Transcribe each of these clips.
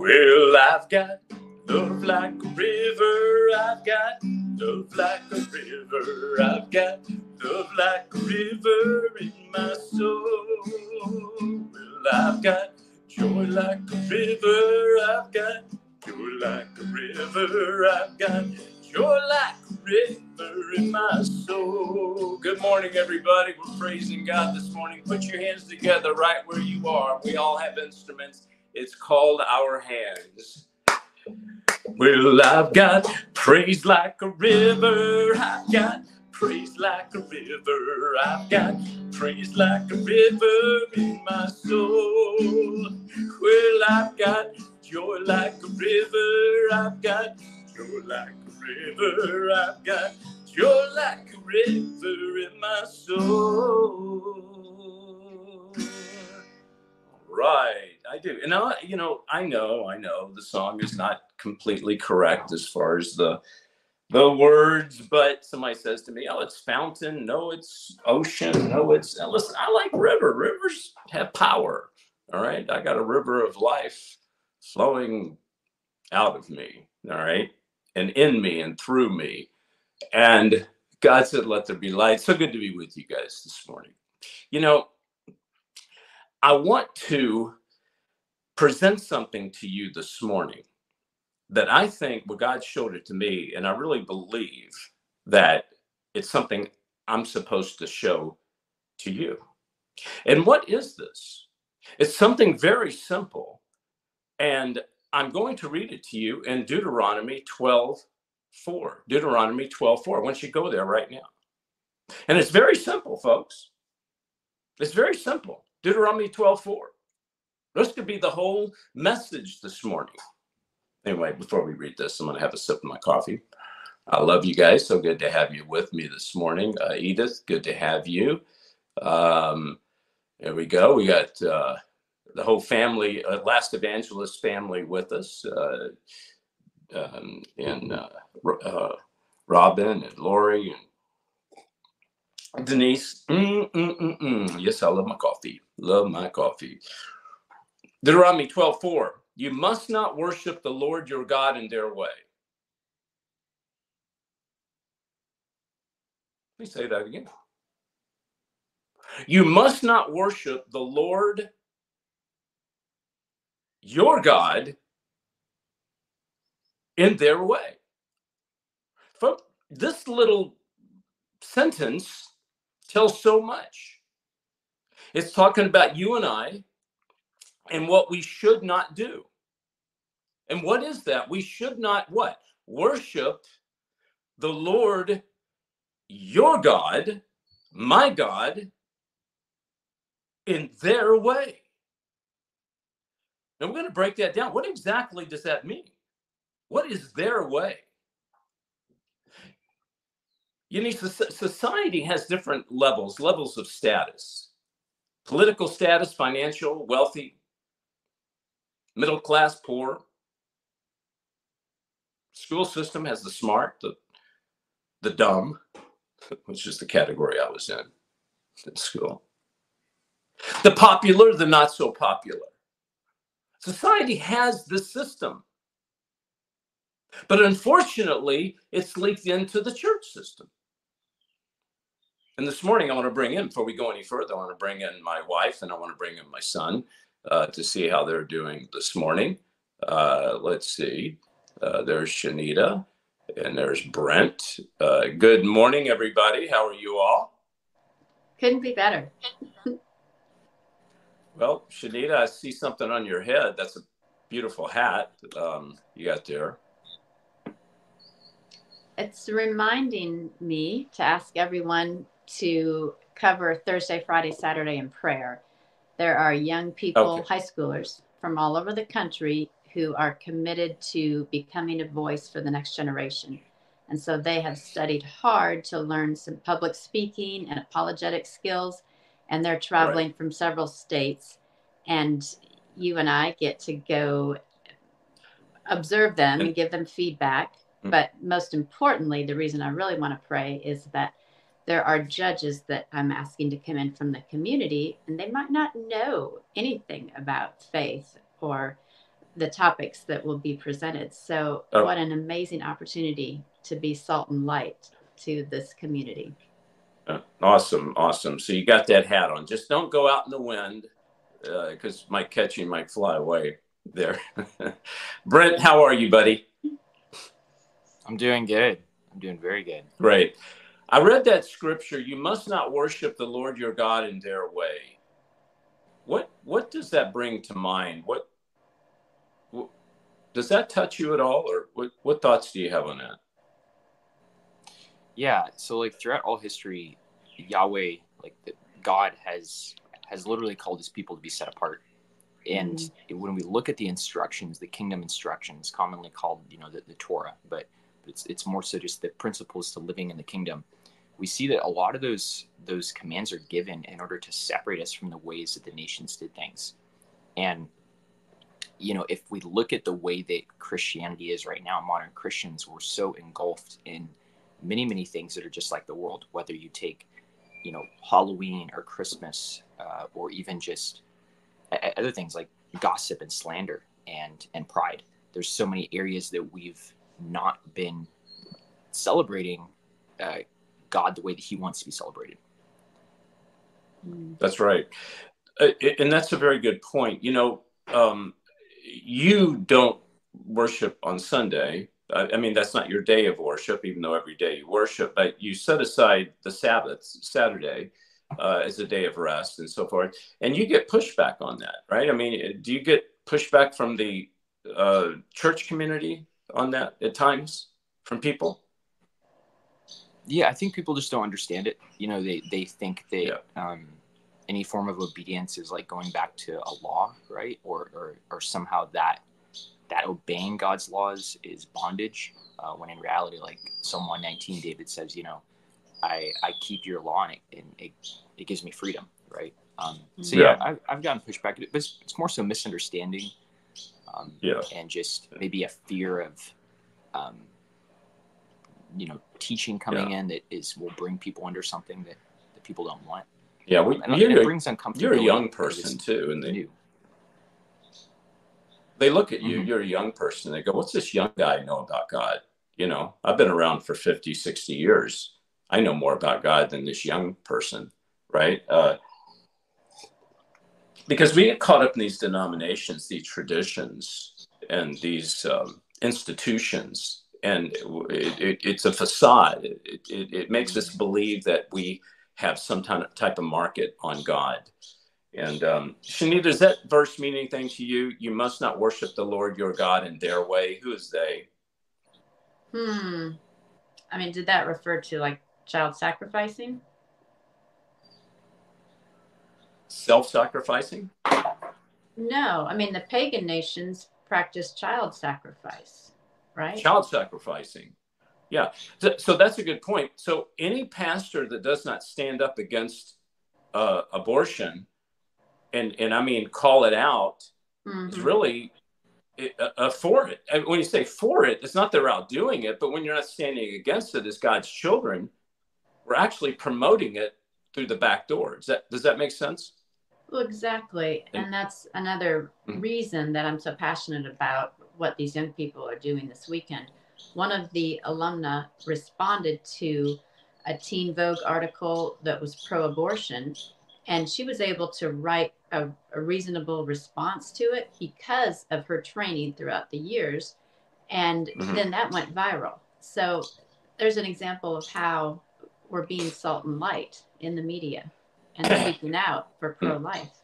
Well, I've got love like a river. I've got love like a river. I've got love like a river in my soul. Well, I've got joy like a river. I've got joy like a river. I've got joy like a river in my soul. Good morning, everybody. We're praising God this morning. Put your hands together right where you are. We all have instruments. It's called our hands. Well, I've got praise like a river. I've got praise like a river. I've got praise like a river in my soul. Well, I've got joy like a river. I've got joy like a river. I've got joy like a river in my soul. Right, I do. And I, you know, I know, I know the song is not completely correct as far as the the words, but somebody says to me, "Oh, it's fountain. No, it's ocean. No, it's." Now listen, I like river. Rivers have power. All right, I got a river of life flowing out of me. All right, and in me and through me, and God said, "Let there be light." So good to be with you guys this morning. You know, I want to present something to you this morning that I think, well, God showed it to me, and I really believe that it's something I'm supposed to show to you. And what is this? It's something very simple. And I'm going to read it to you in Deuteronomy 12 4. Deuteronomy 12 4. I want you go there right now. And it's very simple, folks. It's very simple. Deuteronomy 12 4. This could be the whole message this morning. Anyway, before we read this, I'm going to have a sip of my coffee. I love you guys. So good to have you with me this morning. Uh, Edith, good to have you. Um, there we go. We got uh, the whole family, uh, Last Evangelist family with us. Uh, um, and uh, uh, Robin and Lori and Denise. Mm, mm, mm, mm. Yes, I love my coffee. Love my coffee. Deuteronomy 12 4. You must not worship the Lord your God in their way. Let me say that again. You must not worship the Lord your God in their way. Folks, this little sentence tells so much. It's talking about you and I and what we should not do. And what is that? We should not what? Worship the Lord your God, my God, in their way. Now we're going to break that down. What exactly does that mean? What is their way? You know, society has different levels, levels of status political status, financial, wealthy, middle class, poor, school system has the smart, the the dumb, which is the category I was in in school. The popular, the not so popular. Society has this system. But unfortunately, it's leaked into the church system. And this morning, I want to bring in, before we go any further, I want to bring in my wife and I want to bring in my son uh, to see how they're doing this morning. Uh, let's see. Uh, there's Shanita and there's Brent. Uh, good morning, everybody. How are you all? Couldn't be better. well, Shanita, I see something on your head. That's a beautiful hat um, you got there. It's reminding me to ask everyone to cover Thursday, Friday, Saturday in prayer. There are young people, okay. high schoolers from all over the country who are committed to becoming a voice for the next generation. And so they have studied hard to learn some public speaking and apologetic skills. And they're traveling right. from several states. And you and I get to go observe them and give them feedback. Mm-hmm. But most importantly, the reason I really want to pray is that there are judges that I'm asking to come in from the community, and they might not know anything about faith or the topics that will be presented. So, Oh. what an amazing opportunity to be salt and light to this community. Uh, Awesome, awesome. So you got that hat on. Just don't go out in the wind because my catching might fly away there. Brent, how are you, buddy? I'm doing good. I'm doing very good. Great. I read that scripture. You must not worship the Lord your God in their way. What what does that bring to mind? What, what does that touch you at all, or what what thoughts do you have on that? Yeah. So like throughout all history, Yahweh, like the, God has has literally called his people to be set apart. And mm-hmm. when we look at the instructions, the kingdom instructions, commonly called, you know, the, the Torah, but it's it's more so just the principles to living in the kingdom. We see that a lot of those those commands are given in order to separate us from the ways that the nations did things. And you know, if we look at the way that Christianity is right now, modern Christians, we're so engulfed in many, many things that are just like the world, whether you take, you know, Halloween or Christmas, uh, or even just other things like gossip and slander and, and pride. There's so many areas that we've not been celebrating uh, God the way that he wants to be celebrated. That's right. Uh, and that's a very good point. You know, um, you don't worship on Sunday. I I mean, that's not your day of worship, even though every day you worship, but you set aside the Sabbath, Saturday, uh, as a day of rest and so forth. And you get pushback on that, right? I mean, do you get pushback from the uh, church community on that at times from people? Yeah, I think people just don't understand it. You know, they, they think that Yeah. um, any form of obedience is like going back to a law, right? Or, or, or somehow that that obeying God's laws is bondage. Uh, when in reality, like Psalm 119, David says, you know, I, I keep your law and, it, and it, it gives me freedom, right? Um, so Yeah. yeah, I've, I've gotten pushback, but it's, it's more so misunderstanding um, Yeah. and just maybe a fear of, um, you know, teaching coming in that is will bring people under something that, that people don't want. Yeah, we, and, you're, and it a- brings uncomfortability. you're a young person too, and they, new. they look at you Mhm. you're a young person they go what's this young guy know about god you know i've been around for 50 60 years i know more about god than this young person right uh, because we get caught up in these denominations these traditions and these um, institutions and it, it, it's a facade it, it, makes us believe that we have some type of market on god and um, Shani, does that verse mean anything to you? You must not worship the Lord your God in their way. Who is they? Hmm. I mean, did that refer to like child sacrificing? Self-sacrificing? No. I mean, the pagan nations practice child sacrifice, right? Child sacrificing. Yeah. So, so that's a good point. So any pastor that does not stand up against uh, abortion, and and I mean call it out, is Mhm. really uh, uh, for it. And when you say for it, it's not they're out doing it, but when you're not standing against it as God's children, we're actually promoting it through the back door. Does that does that make sense? Well, exactly. And- that's another Mhm. reason that I'm so passionate about what these young people are doing this weekend. One of the alumna responded to a Teen Vogue article that was pro abortion, and she was able to write a, a reasonable response to it because of her training throughout the years. And Mhm. then that went viral. So there's an example of how we're being salt and light in the media and speaking out for pro life.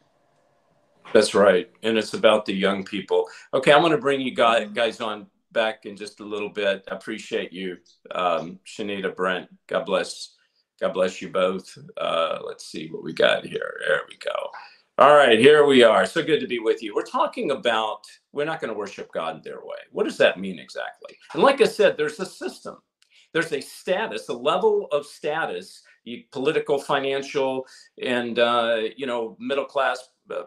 That's right. And it's about the young people. Okay, I'm going to bring you guys, guys on back in just a little bit. I appreciate you, um, Shanita Brent. God bless. God bless you both. Uh, let's see what we got here. There we go. All right, here we are. So good to be with you. We're talking about we're not going to worship God their way. What does that mean exactly? And like I said, there's a system. There's a status, a level of status, you, political, financial, and uh, you know, middle class,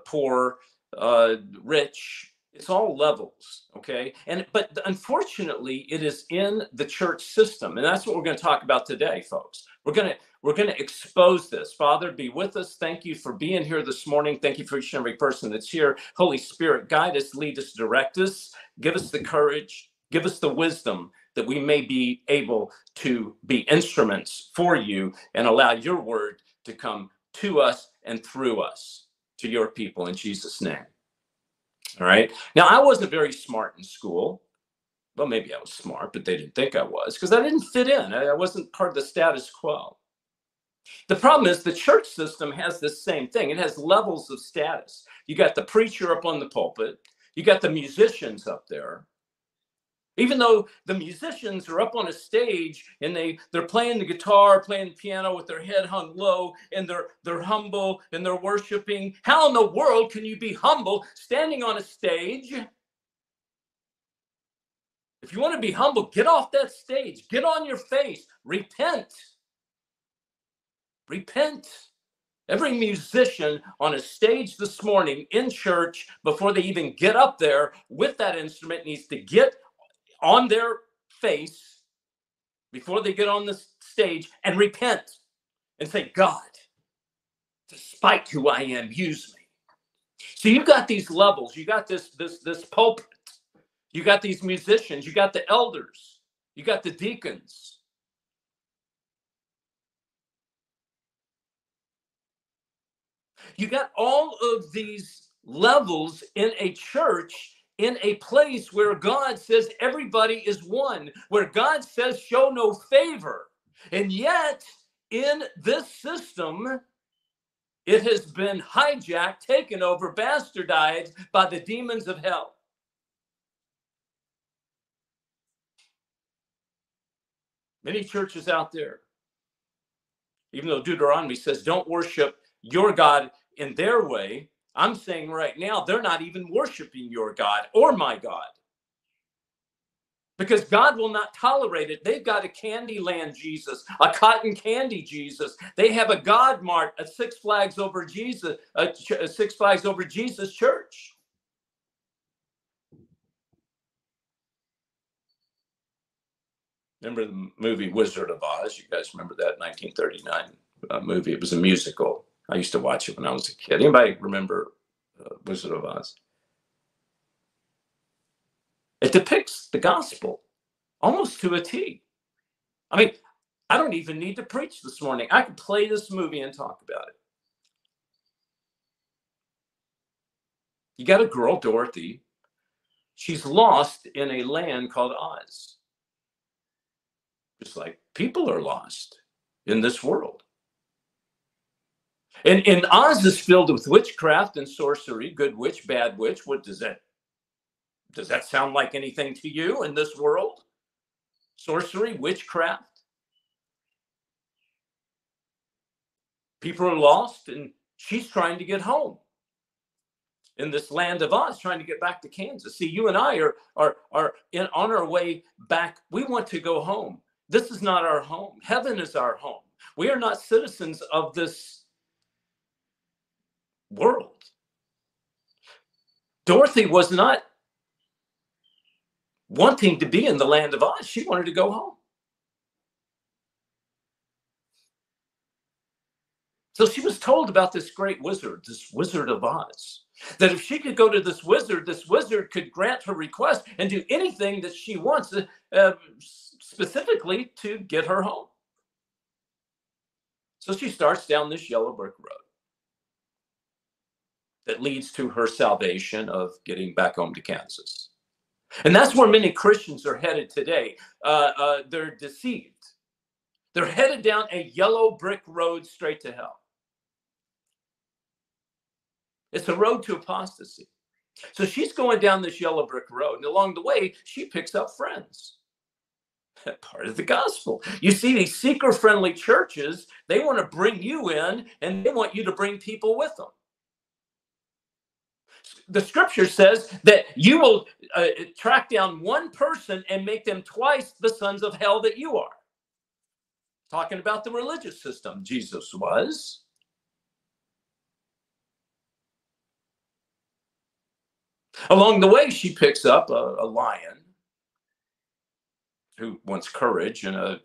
poor, uh, rich, it's all levels okay? And but unfortunately it is in the church system and that's what we're going to talk about today folks. We're going to we're going to expose this. Father be with us. Thank you for being here this morning. Thank you for each and every person that's here. Holy spirit guide us lead us direct us. Give us the courage. Give us the wisdom that we may be able to be instruments for you and allow your word to come to us and through us to your people in jesus name all right. Now, I wasn't very smart in school. Well, maybe I was smart, but they didn't think I was because I didn't fit in. I wasn't part of the status quo. The problem is the church system has this same thing. It has levels of status. You got the preacher up on the pulpit, you got the musicians up there, even though the musicians are up on a stage and they they're playing the guitar playing piano with their head hung low and they're they're humble and they're worshiping how in the world can you be humble standing on a stage? If you want to be humble get off that stage. Get on your face. Repent. Repent. Every musician on a stage this morning in church, before they even get up there with that instrument, needs to get on their face before they get on the stage and repent and say, God, despite who I am, use me. So you've got these levels, you got this this this pulpit, you got these musicians, you got the elders, you got the deacons. You got all of these levels in a church in a place where God says everybody is one, where God says show no favor. And yet, in this system, it has been hijacked, taken over, bastardized by the demons of hell. Many churches out there, even though Deuteronomy says don't worship your God in their way, I'm saying right now, they're not even worshiping your God or my God. Because God will not tolerate it. They've got a Candyland Jesus, a cotton candy Jesus. They have a God Mart, a Six Flags over Jesus, a, a Six Flags over Jesus church. Remember the movie Wizard of Oz? You guys remember that 1939 uh, movie? It was a musical. I used to watch it when I was a kid. Anybody remember uh, Wizard of Oz? It depicts the gospel almost to a T. I mean, I don't even need to preach this morning. I could play this movie and talk about it. You got a girl, Dorothy. She's lost in a land called Oz. Just like people are lost in this world. And, and Oz is filled with witchcraft and sorcery, good witch, bad witch. What does that does that sound like anything to you in this world? Sorcery, witchcraft. People are lost, and she's trying to get home in this land of Oz, trying to get back to Kansas. See, you and I are are are in, on our way back. We want to go home. This is not our home. Heaven is our home. We are not citizens of this world. Dorothy was not wanting to be in the land of Oz. She wanted to go home. So she was told about this great wizard, this Wizard of Oz, that if she could go to this wizard, this wizard could grant her request and do anything that she wants, uh, specifically to get her home. So she starts down this yellow brick road that leads to her salvation of getting back home to Kansas. And that's where many Christians are headed today. Uh, uh, they're deceived. They're headed down a yellow brick road straight to hell. It's a road to apostasy. So she's going down this yellow brick road, and along the way, she picks up friends. Part of the gospel. You see, these seeker friendly churches, they want to bring you in and they want you to bring people with them the scripture says that you will uh, track down one person and make them twice the sons of hell that you are. Talking about the religious system, Jesus was. Along the way, she picks up a, a lion who wants courage and a,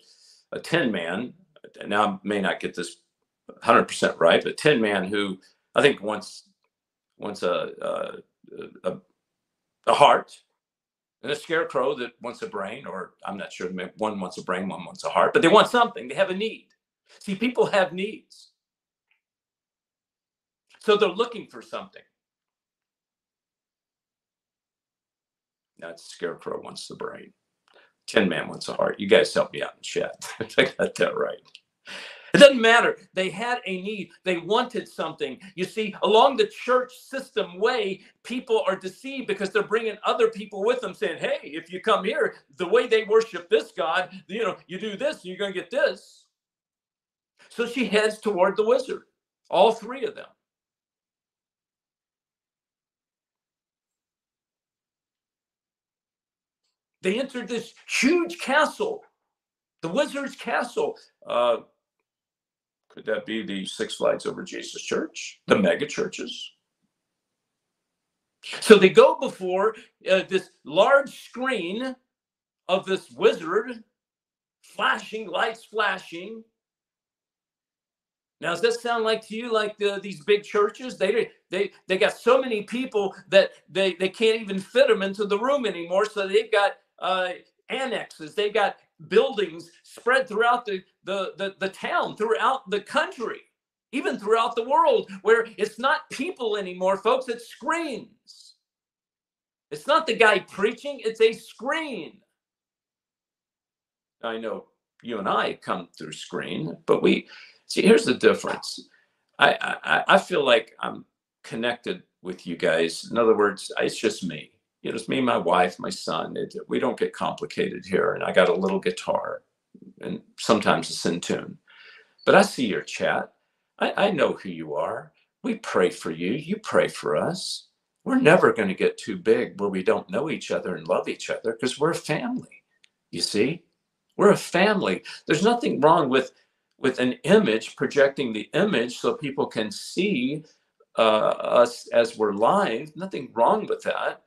a tin man. Now, I may not get this 100% right, but tin man who I think wants wants a, a, a, a heart and a scarecrow that wants a brain, or I'm not sure, one wants a brain, one wants a heart, but they want something. They have a need. See, people have needs. So they're looking for something. That scarecrow wants the brain. Tin Man wants a heart. You guys help me out in chat. I got that right. It doesn't matter. They had a need. They wanted something. You see, along the church system way, people are deceived because they're bringing other people with them saying, hey, if you come here, the way they worship this God, you know, you do this you're going to get this. So she heads toward the wizard, all three of them. They entered this huge castle, the wizard's castle. Uh, could that be the Six Flags Over Jesus Church, the mega churches? So they go before uh, this large screen of this wizard, flashing lights, flashing. Now, does that sound like to you like the, these big churches? They they they got so many people that they they can't even fit them into the room anymore. So they've got uh, annexes. they've got buildings spread throughout the, the, the, the town, throughout the country, even throughout the world, where it's not people anymore, folks, it's screens. It's not the guy preaching, it's a screen. I know you and I come through screen, but we see here's the difference. I, I, I feel like I'm connected with you guys. In other words, it's just me you know, it's me, my wife, my son. It, we don't get complicated here. And I got a little guitar and sometimes it's in tune. But I see your chat. I, I know who you are. We pray for you. You pray for us. We're never going to get too big where we don't know each other and love each other because we're a family. You see, we're a family. There's nothing wrong with with an image projecting the image so people can see uh, us as we're live. Nothing wrong with that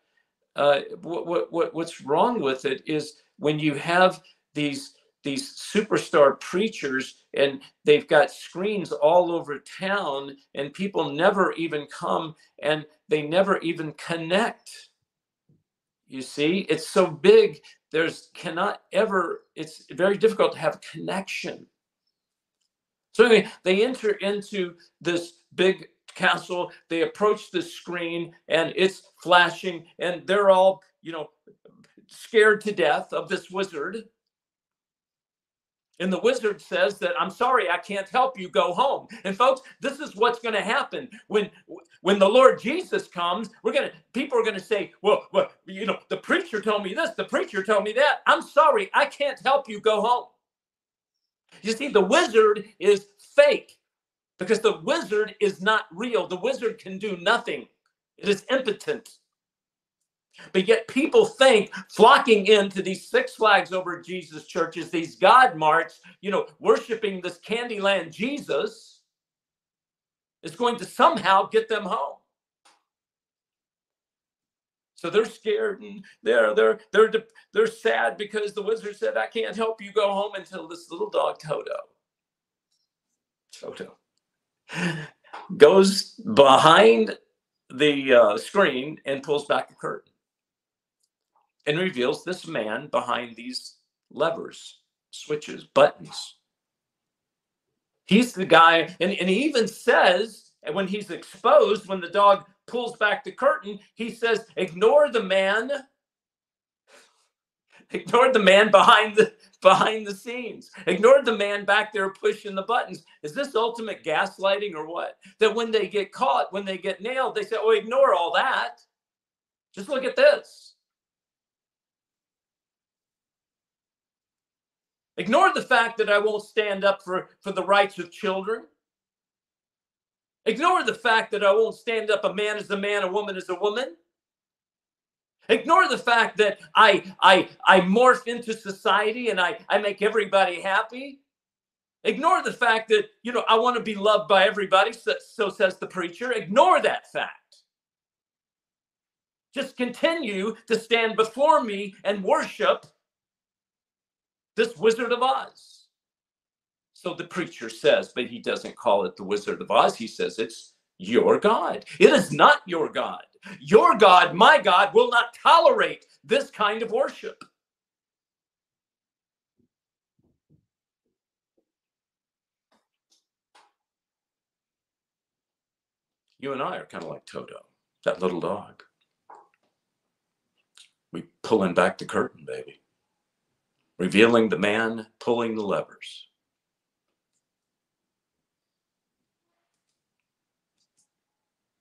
uh, what, what, what's wrong with it is when you have these these superstar preachers and they've got screens all over town and people never even come and they never even connect. You see it's so big there's cannot ever it's very difficult to have connection. So anyway they enter into this big castle. They approach the screen and it's flashing, and they're all, you know, scared to death of this wizard. And the wizard says that I'm sorry, I can't help you. Go home. And folks, this is what's going to happen when when the Lord Jesus comes. We're gonna people are going to say, well, well, you know, the preacher told me this, the preacher told me that. I'm sorry, I can't help you. Go home. You see, the wizard is fake because the wizard is not real. The wizard can do nothing, it is impotent. But yet, people think flocking into these Six Flags over Jesus churches, these God marts, you know, worshiping this Candyland Jesus, is going to somehow get them home. So they're scared and they're they're they're they're sad because the wizard said, "I can't help you go home until this little dog Toto." Toto goes behind the uh, screen and pulls back the curtain and reveals this man behind these levers, switches, buttons. He's the guy, and, and he even says, and when he's exposed, when the dog pulls back the curtain, he says, ignore the man ignored the man behind the behind the scenes. Ignored the man back there pushing the buttons. Is this ultimate gaslighting or what? That when they get caught when they get nailed they say oh ignore all that. Just look at this. Ignore the fact that i won't stand up for for the rights of children. Ignore the fact that i won't stand up a man is a man a woman is a woman Ignore the fact that I I I morph into society and I, I make everybody happy. Ignore the fact that you know I want to be loved by everybody, so, so says the preacher. Ignore that fact. just continue to stand before me and worship this Wizard of Oz. So the preacher says, but he doesn't call it the Wizard of Oz. He says it's your God. It is not your God. Your God, my God, will not tolerate this kind of worship. You and I are kind of like Toto, that little dog. We pulling back the curtain, baby, revealing the man pulling the levers.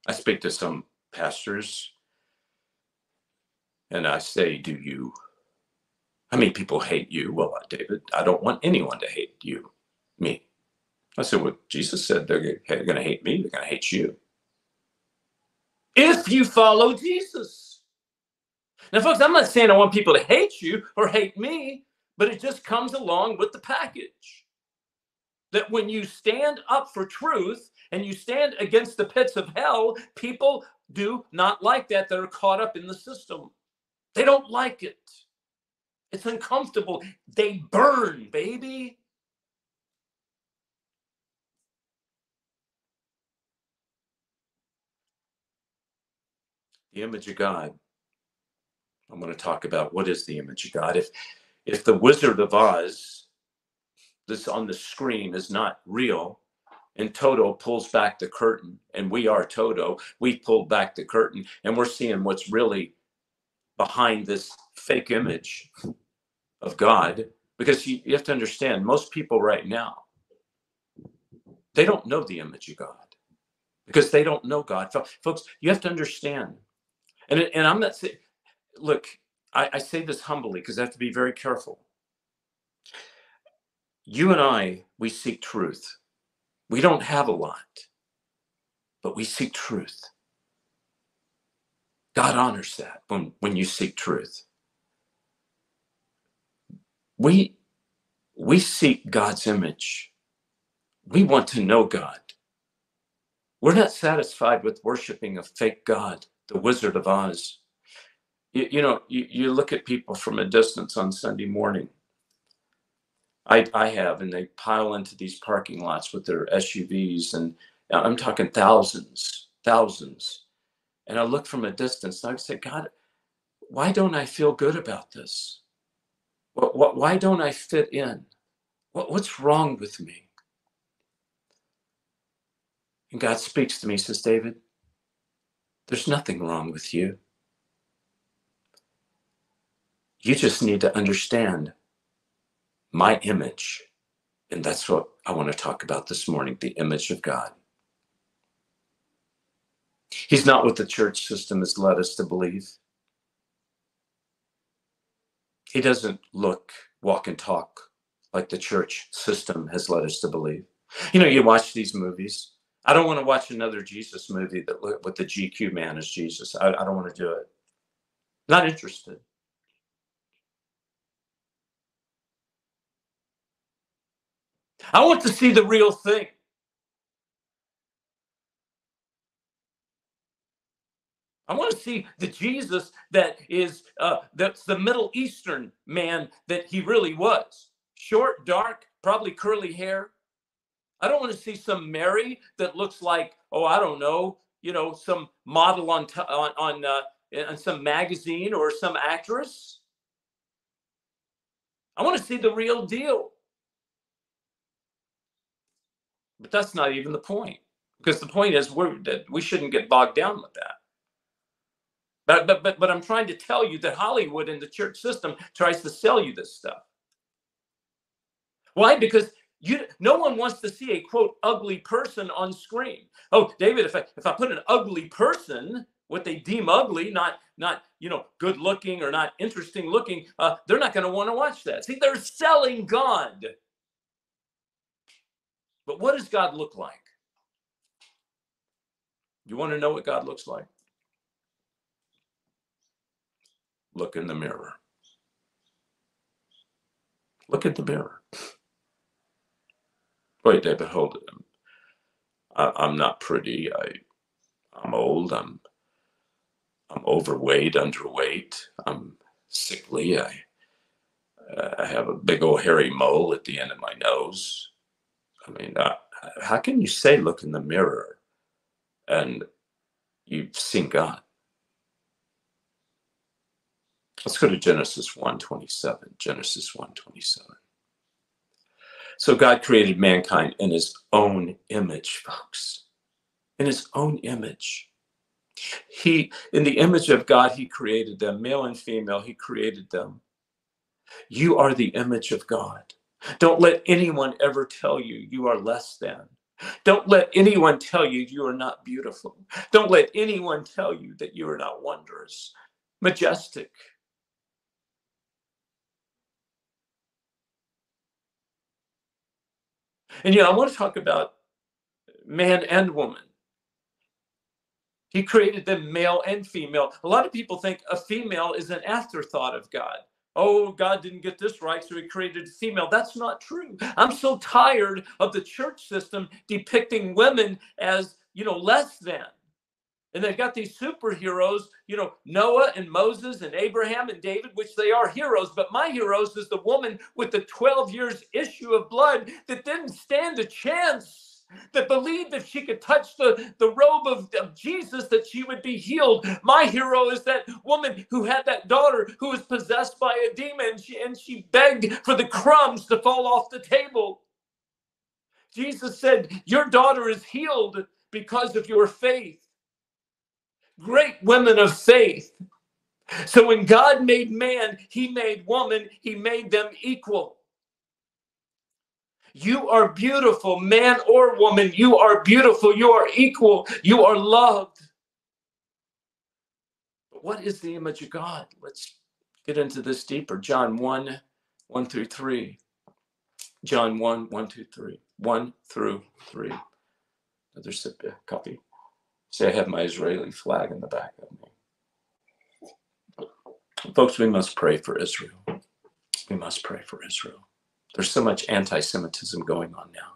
I speak to some pastors and I say, Do you? How many people hate you? Well, uh, David, I don't want anyone to hate you, me. I said, Well, Jesus said they're going to hate me, they're going to hate you. If you follow Jesus. Now, folks, I'm not saying I want people to hate you or hate me, but it just comes along with the package. That when you stand up for truth, and you stand against the pits of hell, people do not like that. They're caught up in the system. They don't like it. It's uncomfortable. They burn, baby. The image of God. I'm going to talk about what is the image of God. If if the Wizard of Oz, this on the screen is not real, and Toto pulls back the curtain, and we are Toto. We pulled back the curtain, and we're seeing what's really behind this fake image of God. Because you, you have to understand, most people right now, they don't know the image of God because they don't know God. Folks, you have to understand. And, and I'm not saying, look, I, I say this humbly because I have to be very careful. You and I, we seek truth we don't have a lot, but we seek truth. God honors that when, when you seek truth. We, we seek God's image. We want to know God. We're not satisfied with worshiping a fake God, the Wizard of Oz. You, you know, you, you look at people from a distance on Sunday morning I, I have, and they pile into these parking lots with their SUVs, and uh, I'm talking thousands, thousands. And I look from a distance, and I say, God, why don't I feel good about this? What, what, why don't I fit in? What, what's wrong with me? And God speaks to me, says, David, there's nothing wrong with you. You just need to understand my image. And that's what I want to talk about this morning the image of God. He's not what the church system has led us to believe. He doesn't look, walk, and talk like the church system has led us to believe. You know, you watch these movies. I don't want to watch another Jesus movie that with the GQ man as Jesus. I, I don't want to do it. Not interested. I want to see the real thing. I want to see the Jesus that is uh, that's the Middle Eastern man that he really was. Short, dark, probably curly hair. I don't want to see some Mary that looks like oh I don't know you know some model on t- on on, uh, on some magazine or some actress. I want to see the real deal. But that's not even the point, because the point is we're, that we shouldn't get bogged down with that. But, but, but, but I'm trying to tell you that Hollywood and the church system tries to sell you this stuff. Why? Because you no one wants to see a quote ugly person on screen. Oh, David, if I if I put an ugly person, what they deem ugly, not not you know good looking or not interesting looking, uh, they're not going to want to watch that. See, they're selling God. But what does God look like? You want to know what God looks like? Look in the mirror. Look at the mirror. Wait, David, hold it. I, I'm not pretty. I, I'm old. I'm. I'm overweight, underweight. I'm sickly. I, I have a big old hairy mole at the end of my nose. I mean, uh, how can you say look in the mirror and you've seen God? Let's go to Genesis 1:27. Genesis 1:27. So God created mankind in his own image, folks. In his own image. He in the image of God he created them, male and female, he created them. You are the image of God. Don't let anyone ever tell you you are less than. Don't let anyone tell you you are not beautiful. Don't let anyone tell you that you are not wondrous, majestic, And you know, I want to talk about man and woman. He created them male and female. A lot of people think a female is an afterthought of God. Oh, God didn't get this right, so he created a female. That's not true. I'm so tired of the church system depicting women as, you know, less than. And they've got these superheroes, you know, Noah and Moses and Abraham and David, which they are heroes. But my heroes is the woman with the 12 years issue of blood that didn't stand a chance, that believed if she could touch the, the robe of, of Jesus, that she would be healed. My hero is that woman who had that daughter who was possessed by a demon she, and she begged for the crumbs to fall off the table. Jesus said, Your daughter is healed because of your faith great women of faith. So when God made man, he made woman, he made them equal. You are beautiful, man or woman. You are beautiful. You are equal. You are loved. But what is the image of God? Let's get into this deeper. John 1 1 through 3. John 1 1 through 3. 1 through 3. Another sip, copy. See, I have my Israeli flag in the back of me. Folks, we must pray for Israel. We must pray for Israel. There's so much anti Semitism going on now.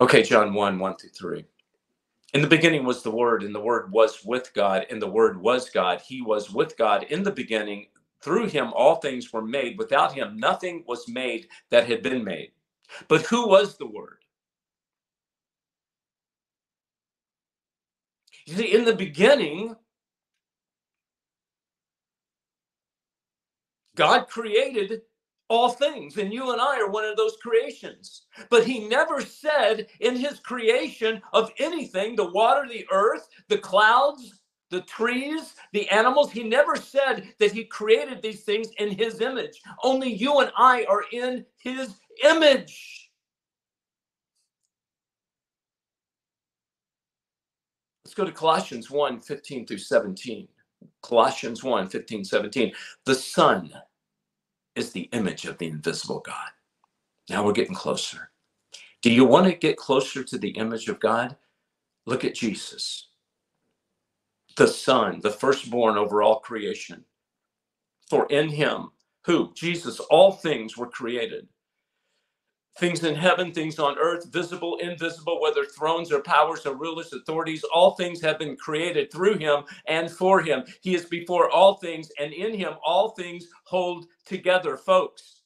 Okay, John 1 1 through 3. In the beginning was the Word, and the Word was with God, and the Word was God. He was with God in the beginning. Through him, all things were made. Without him, nothing was made that had been made. But who was the Word? You see, in the beginning, God created all things, and you and I are one of those creations. But He never said in His creation of anything the water, the earth, the clouds, the trees, the animals, He never said that He created these things in His image. Only you and I are in His image. Let's go to Colossians 1 15 through 17. Colossians 1 15, 17. The Son is the image of the invisible God. Now we're getting closer. Do you want to get closer to the image of God? Look at Jesus, the Son, the firstborn over all creation. For in him, who? Jesus, all things were created things in heaven, things on earth, visible, invisible, whether thrones or powers or rulers, authorities, all things have been created through him and for him. He is before all things, and in him all things hold together, folks.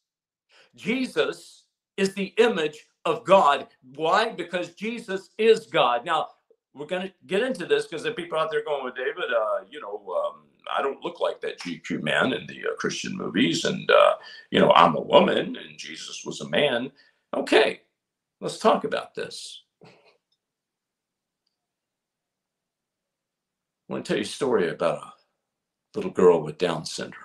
Jesus is the image of God. Why? Because Jesus is God. Now, we're going to get into this because there people out there going, with David, uh, you know, um, I don't look like that GQ man in the uh, Christian movies. And, uh, you know, I'm a woman and Jesus was a man. Okay, let's talk about this. I want to tell you a story about a little girl with Down syndrome.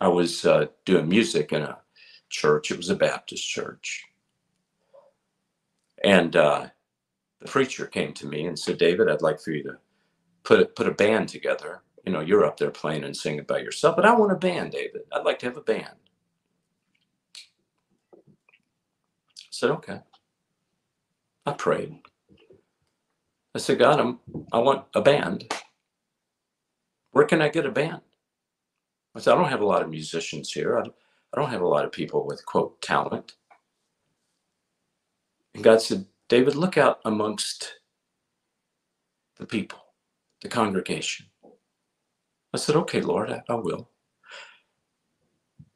I was uh, doing music in a church, it was a Baptist church. And uh, the preacher came to me and said, David, I'd like for you to put a, put a band together. You know, you're up there playing and singing by yourself, but I want a band, David. I'd like to have a band. Said, okay. I prayed. I said, God, I'm, I want a band. Where can I get a band? I said, I don't have a lot of musicians here. I don't, I don't have a lot of people with, quote, talent. And God said, David, look out amongst the people, the congregation. I said, okay, Lord, I, I will.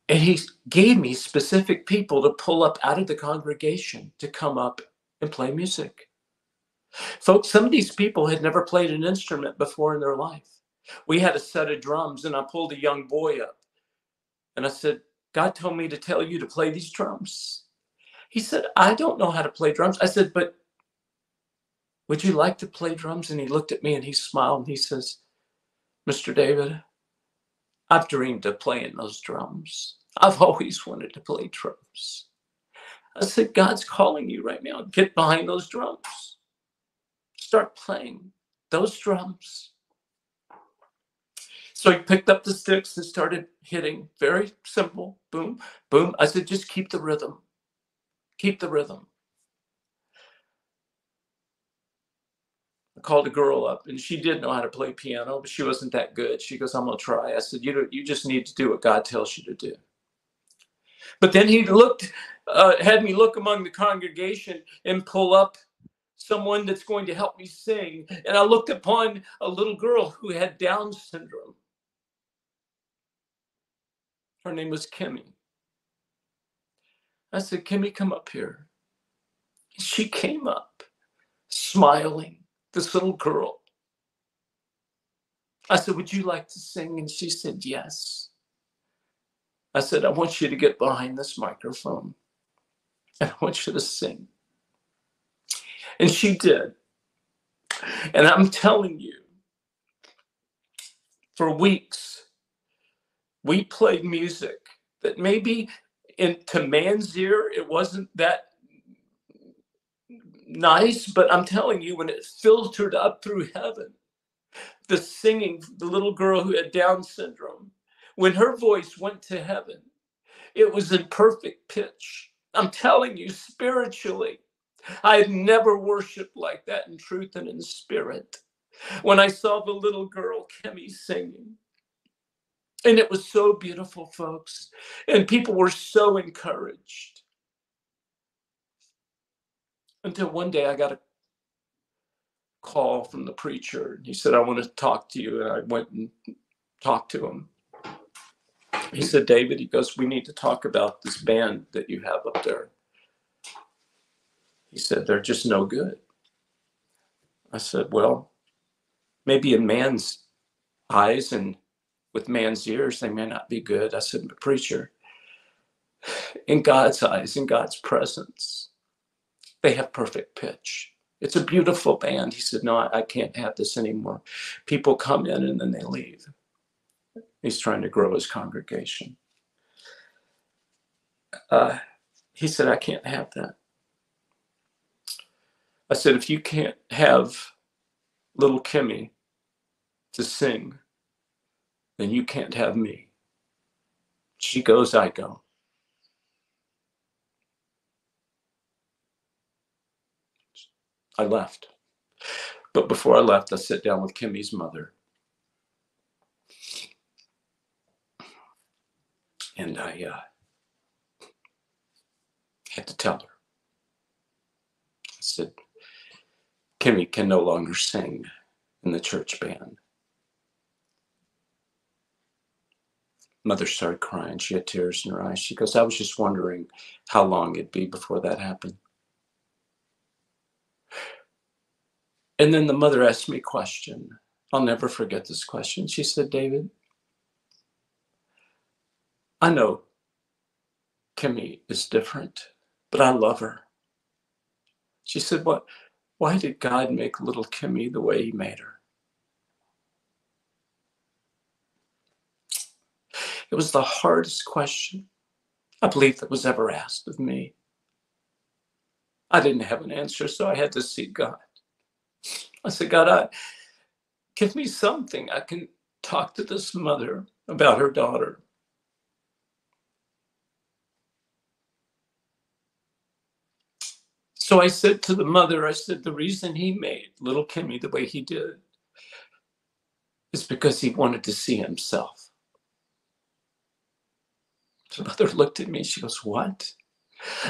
And he gave me specific people to pull up out of the congregation to come up and play music. Folks, some of these people had never played an instrument before in their life. We had a set of drums, and I pulled a young boy up. And I said, God told me to tell you to play these drums. He said, I don't know how to play drums. I said, but would you like to play drums? And he looked at me and he smiled and he says, Mr. David, I've dreamed of playing those drums. I've always wanted to play drums. I said, God's calling you right now. Get behind those drums. Start playing those drums. So he picked up the sticks and started hitting. Very simple. Boom, boom. I said, just keep the rhythm. Keep the rhythm. I called a girl up and she did know how to play piano, but she wasn't that good. She goes, I'm gonna try. I said, You you just need to do what God tells you to do. But then he looked, uh, had me look among the congregation and pull up someone that's going to help me sing. And I looked upon a little girl who had Down syndrome. Her name was Kimmy. I said, Kimmy, come up here. She came up smiling, this little girl. I said, Would you like to sing? And she said, Yes. I said, I want you to get behind this microphone and I want you to sing. And she did. And I'm telling you, for weeks, we played music that maybe in to man's ear it wasn't that nice, but I'm telling you, when it filtered up through heaven, the singing, the little girl who had Down syndrome, when her voice went to heaven, it was in perfect pitch. I'm telling you, spiritually, I had never worshiped like that in truth and in spirit. When I saw the little girl, Kimmy, singing, and it was so beautiful, folks, and people were so encouraged. Until one day I got a call from the preacher. and He said, I want to talk to you. And I went and talked to him he said, David, he goes, we need to talk about this band that you have up there. He said, they're just no good. I said, well, maybe in man's eyes and with man's ears, they may not be good. I said, but preacher, in God's eyes, in God's presence, they have perfect pitch. It's a beautiful band. He said, no, I, I can't have this anymore. People come in and then they leave. He's trying to grow his congregation. Uh, he said, I can't have that. I said, if you can't have little Kimmy to sing, then you can't have me. She goes, I go. I left. But before I left, I sat down with Kimmy's mother. And I uh, had to tell her. I said, Kimmy can no longer sing in the church band. Mother started crying. She had tears in her eyes. She goes, I was just wondering how long it'd be before that happened. And then the mother asked me a question. I'll never forget this question. She said, David, I know Kimmy is different, but I love her. She said, What why did God make little Kimmy the way he made her? It was the hardest question I believe that was ever asked of me. I didn't have an answer, so I had to seek God. I said, God, I, give me something I can talk to this mother about her daughter. So I said to the mother, I said, the reason he made little Kimmy the way he did is because he wanted to see himself. The mother looked at me, she goes, What?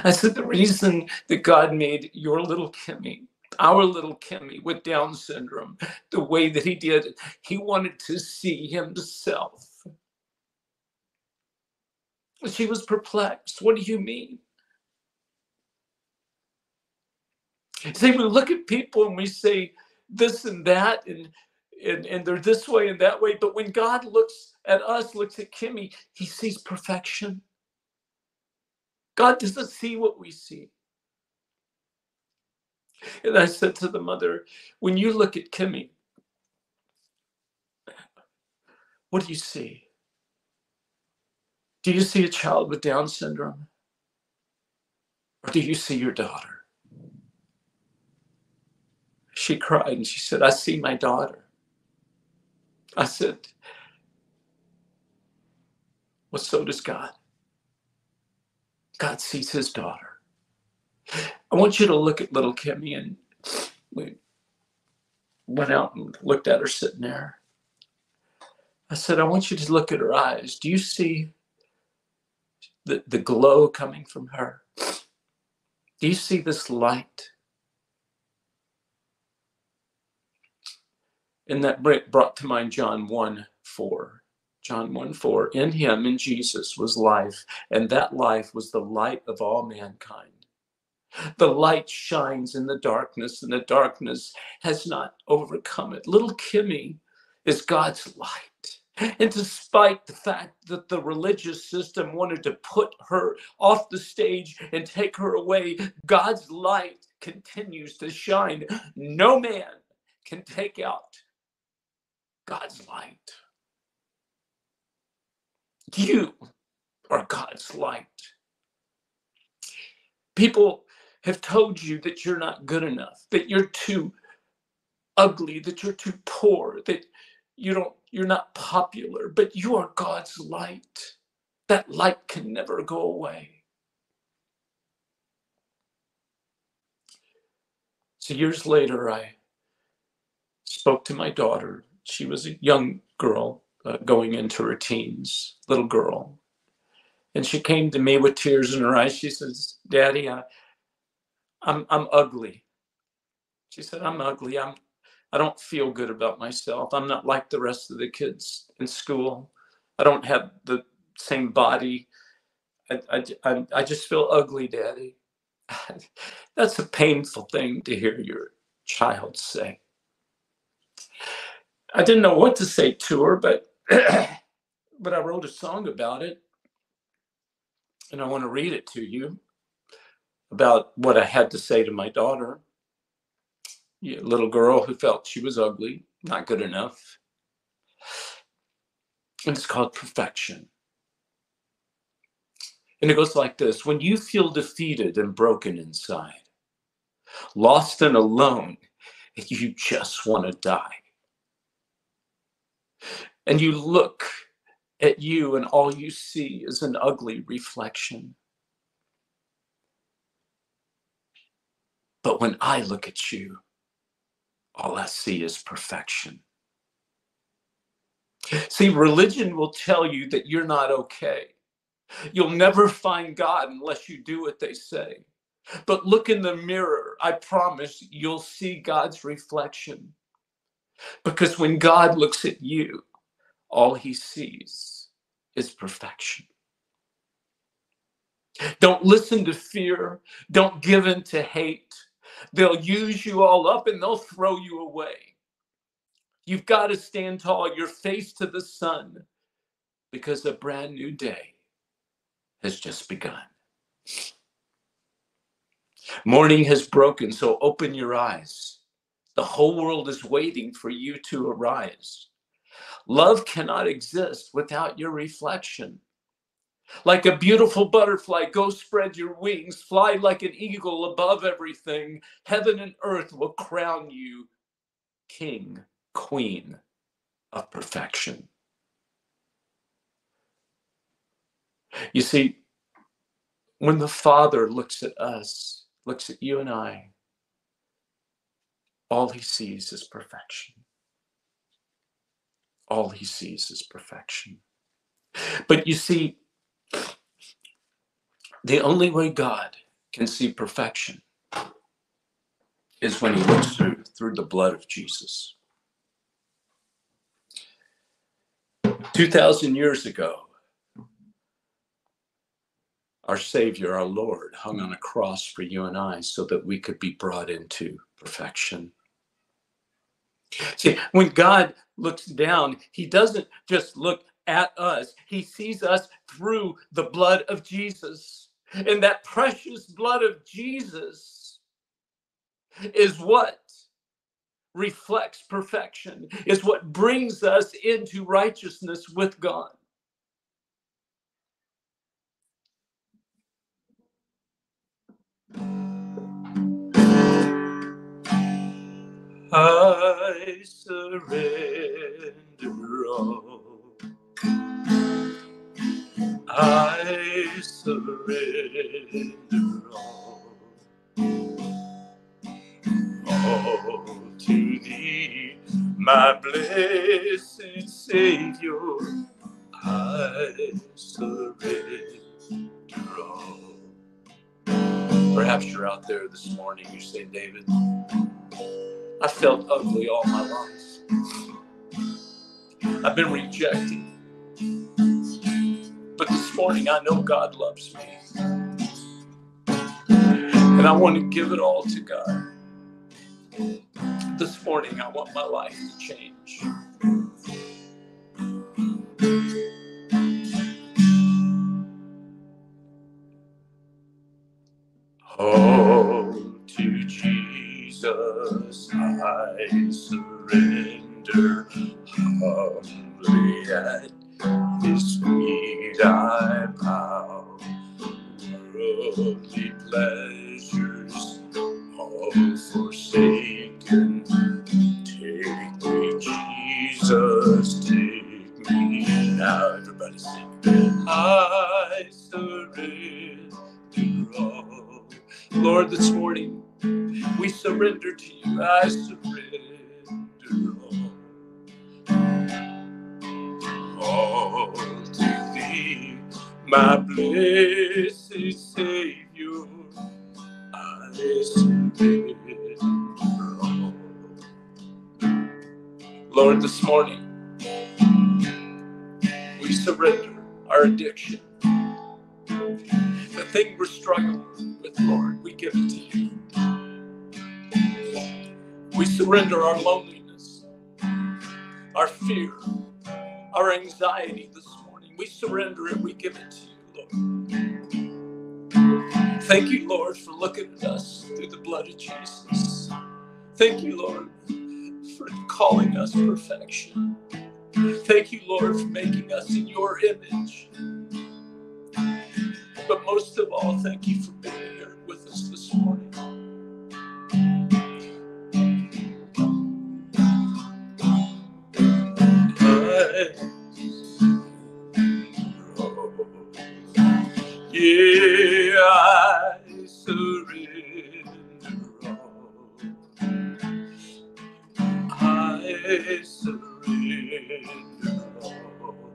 I said, The reason that God made your little Kimmy our little Kimmy with Down syndrome, the way that he did he wanted to see himself. She was perplexed. What do you mean? See, we look at people and we say this and that, and, and, and they're this way and that way. But when God looks at us, looks at Kimmy, he sees perfection. God doesn't see what we see. And I said to the mother, when you look at Kimmy, what do you see? Do you see a child with Down syndrome? Or do you see your daughter? She cried and she said, I see my daughter. I said, Well, so does God. God sees his daughter. I want you to look at little Kimmy and we went out and looked at her sitting there. I said, I want you to look at her eyes. Do you see the, the glow coming from her? Do you see this light? And that brought to mind John 1 4. John 1 4. In him, in Jesus, was life, and that life was the light of all mankind. The light shines in the darkness, and the darkness has not overcome it. Little Kimmy is God's light. And despite the fact that the religious system wanted to put her off the stage and take her away, God's light continues to shine. No man can take out God's light. You are God's light. People have told you that you're not good enough, that you're too ugly, that you're too poor, that you don't you're not popular, but you are God's light. That light can never go away. So years later I spoke to my daughter she was a young girl uh, going into her teens, little girl. And she came to me with tears in her eyes. She says, Daddy, I, I'm, I'm ugly. She said, I'm ugly. I'm, I don't feel good about myself. I'm not like the rest of the kids in school. I don't have the same body. I, I, I just feel ugly, Daddy. That's a painful thing to hear your child say. I didn't know what to say to her, but but I wrote a song about it, and I want to read it to you about what I had to say to my daughter, a little girl who felt she was ugly, not good enough. And it's called Perfection. And it goes like this When you feel defeated and broken inside, lost and alone, you just want to die and you look at you, and all you see is an ugly reflection. But when I look at you, all I see is perfection. See, religion will tell you that you're not okay. You'll never find God unless you do what they say. But look in the mirror. I promise you'll see God's reflection. Because when God looks at you, all he sees is perfection. Don't listen to fear. Don't give in to hate. They'll use you all up and they'll throw you away. You've got to stand tall, your face to the sun, because a brand new day has just begun. Morning has broken, so open your eyes. The whole world is waiting for you to arise. Love cannot exist without your reflection. Like a beautiful butterfly, go spread your wings, fly like an eagle above everything. Heaven and earth will crown you king, queen of perfection. You see, when the Father looks at us, looks at you and I, all he sees is perfection all he sees is perfection. But you see, the only way God can see perfection is when he looks through, through the blood of Jesus. 2,000 years ago, our Savior, our Lord, hung on a cross for you and I so that we could be brought into perfection. See, when God looks down, He doesn't just look at us, He sees us through the blood of Jesus. And that precious blood of Jesus is what reflects perfection, is what brings us into righteousness with God. I surrender all. I surrender all. All to thee, my blessed Savior. I surrender all. Perhaps you're out there this morning, you say, David, I felt ugly all my life. I've been rejected. But this morning I know God loves me. And I want to give it all to God. This morning I want my life to change. Surrender to you. I surrender all. All to thee, my blessed Savior. I surrender all. Lord, this morning we surrender our addiction. The thing we're struggling with, Lord, we give it to you. We surrender our loneliness, our fear, our anxiety this morning. We surrender it, we give it to you, Lord. Thank you, Lord, for looking at us through the blood of Jesus. Thank you, Lord, for calling us perfection. Thank you, Lord, for making us in your image. But most of all, thank you for being here with us this morning. Yeah, I surrender all. I surrender all.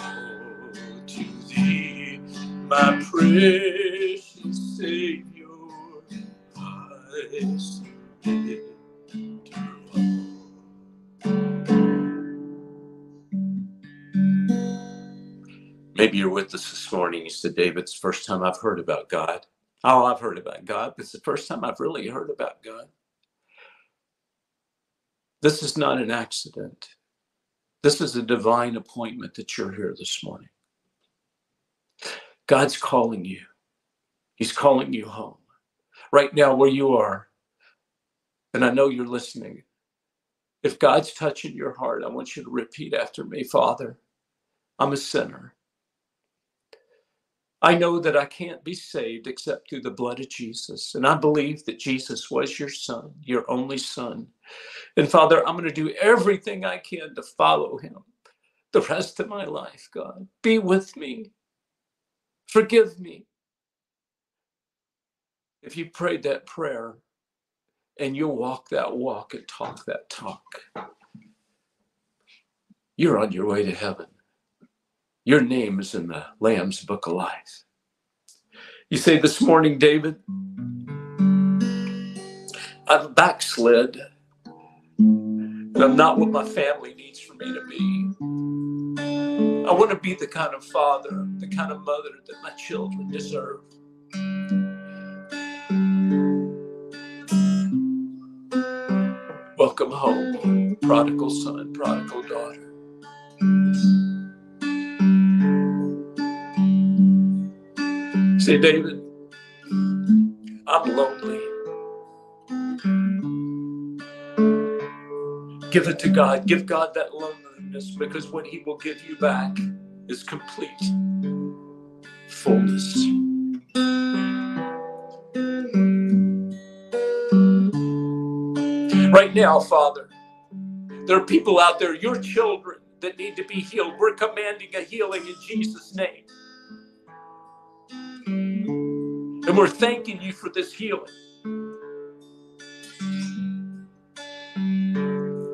Oh, to thee, my precious morning. You said, David, it's the first time I've heard about God. Oh, I've heard about God. But it's the first time I've really heard about God. This is not an accident. This is a divine appointment that you're here this morning. God's calling you. He's calling you home. Right now, where you are, and I know you're listening. If God's touching your heart, I want you to repeat after me Father, I'm a sinner. I know that I can't be saved except through the blood of Jesus. And I believe that Jesus was your son, your only son. And Father, I'm going to do everything I can to follow him the rest of my life, God. Be with me. Forgive me. If you prayed that prayer and you walk that walk and talk that talk, you're on your way to heaven. Your name is in the Lamb's Book of Life. You say this morning, David, I've backslid. And I'm not what my family needs for me to be. I want to be the kind of father, the kind of mother that my children deserve. Welcome home, prodigal son, prodigal daughter. Say, David, I'm lonely. Give it to God. Give God that loneliness because what He will give you back is complete fullness. Right now, Father, there are people out there, your children, that need to be healed. We're commanding a healing in Jesus' name. And we're thanking you for this healing.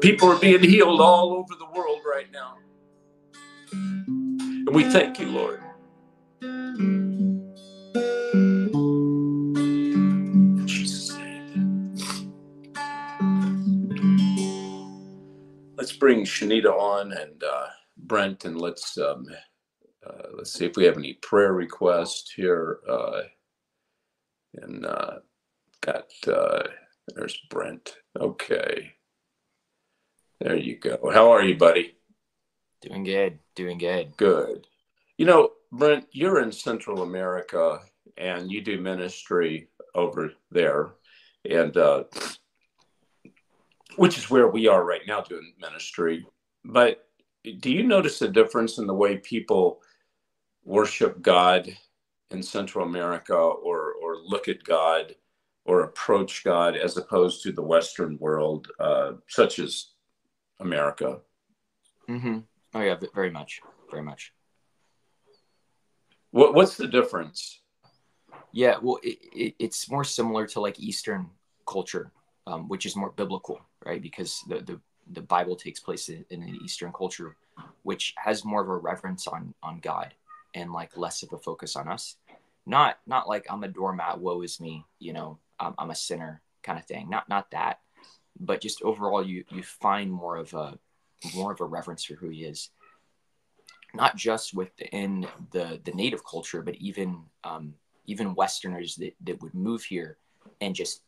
People are being healed all over the world right now. And we thank you, Lord. In Jesus' name. Let's bring Shanita on and uh, Brent, and let's um, uh, let's see if we have any prayer requests here. Uh, and uh, got uh, there's Brent. Okay. There you go. How are you, buddy? Doing good. Doing good. Good. You know, Brent, you're in Central America and you do ministry over there, and uh, which is where we are right now doing ministry. But do you notice a difference in the way people worship God in Central America or, or look at God or approach God as opposed to the Western world, uh, such as America? Mm-hmm. Oh yeah, very much, very much. What, what's the difference? Yeah, well, it, it, it's more similar to like Eastern culture, um, which is more biblical, right? Because the the, the Bible takes place in, in an Eastern culture, which has more of a reverence on on God and like less of a focus on us. Not not like I'm a doormat, woe is me, you know, I'm, I'm a sinner kind of thing. Not not that, but just overall, you you find more of a more of a reverence for who He is not just within the the native culture, but even um, even Westerners that, that would move here and just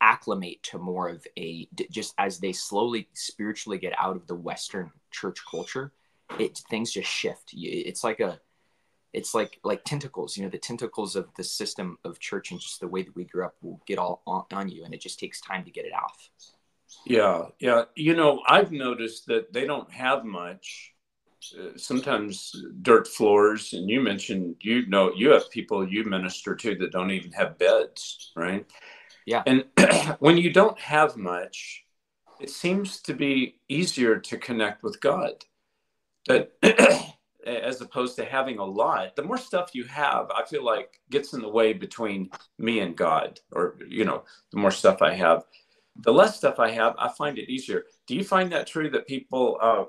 acclimate to more of a just as they slowly spiritually get out of the Western church culture, it things just shift. It's like a it's like like tentacles you know the tentacles of the system of church and just the way that we grew up will get all on, on you and it just takes time to get it off. Yeah yeah. You know i've noticed that they don't have much uh, sometimes dirt floors and you mentioned you know you have people you minister to that don't even have beds right? Yeah. And when you don't have much it seems to be easier to connect with god but as opposed to having a lot the more stuff you have i feel like gets in the way between me and god or you know the more stuff i have. The less stuff i have i find it easier. Do you find that true that people uh,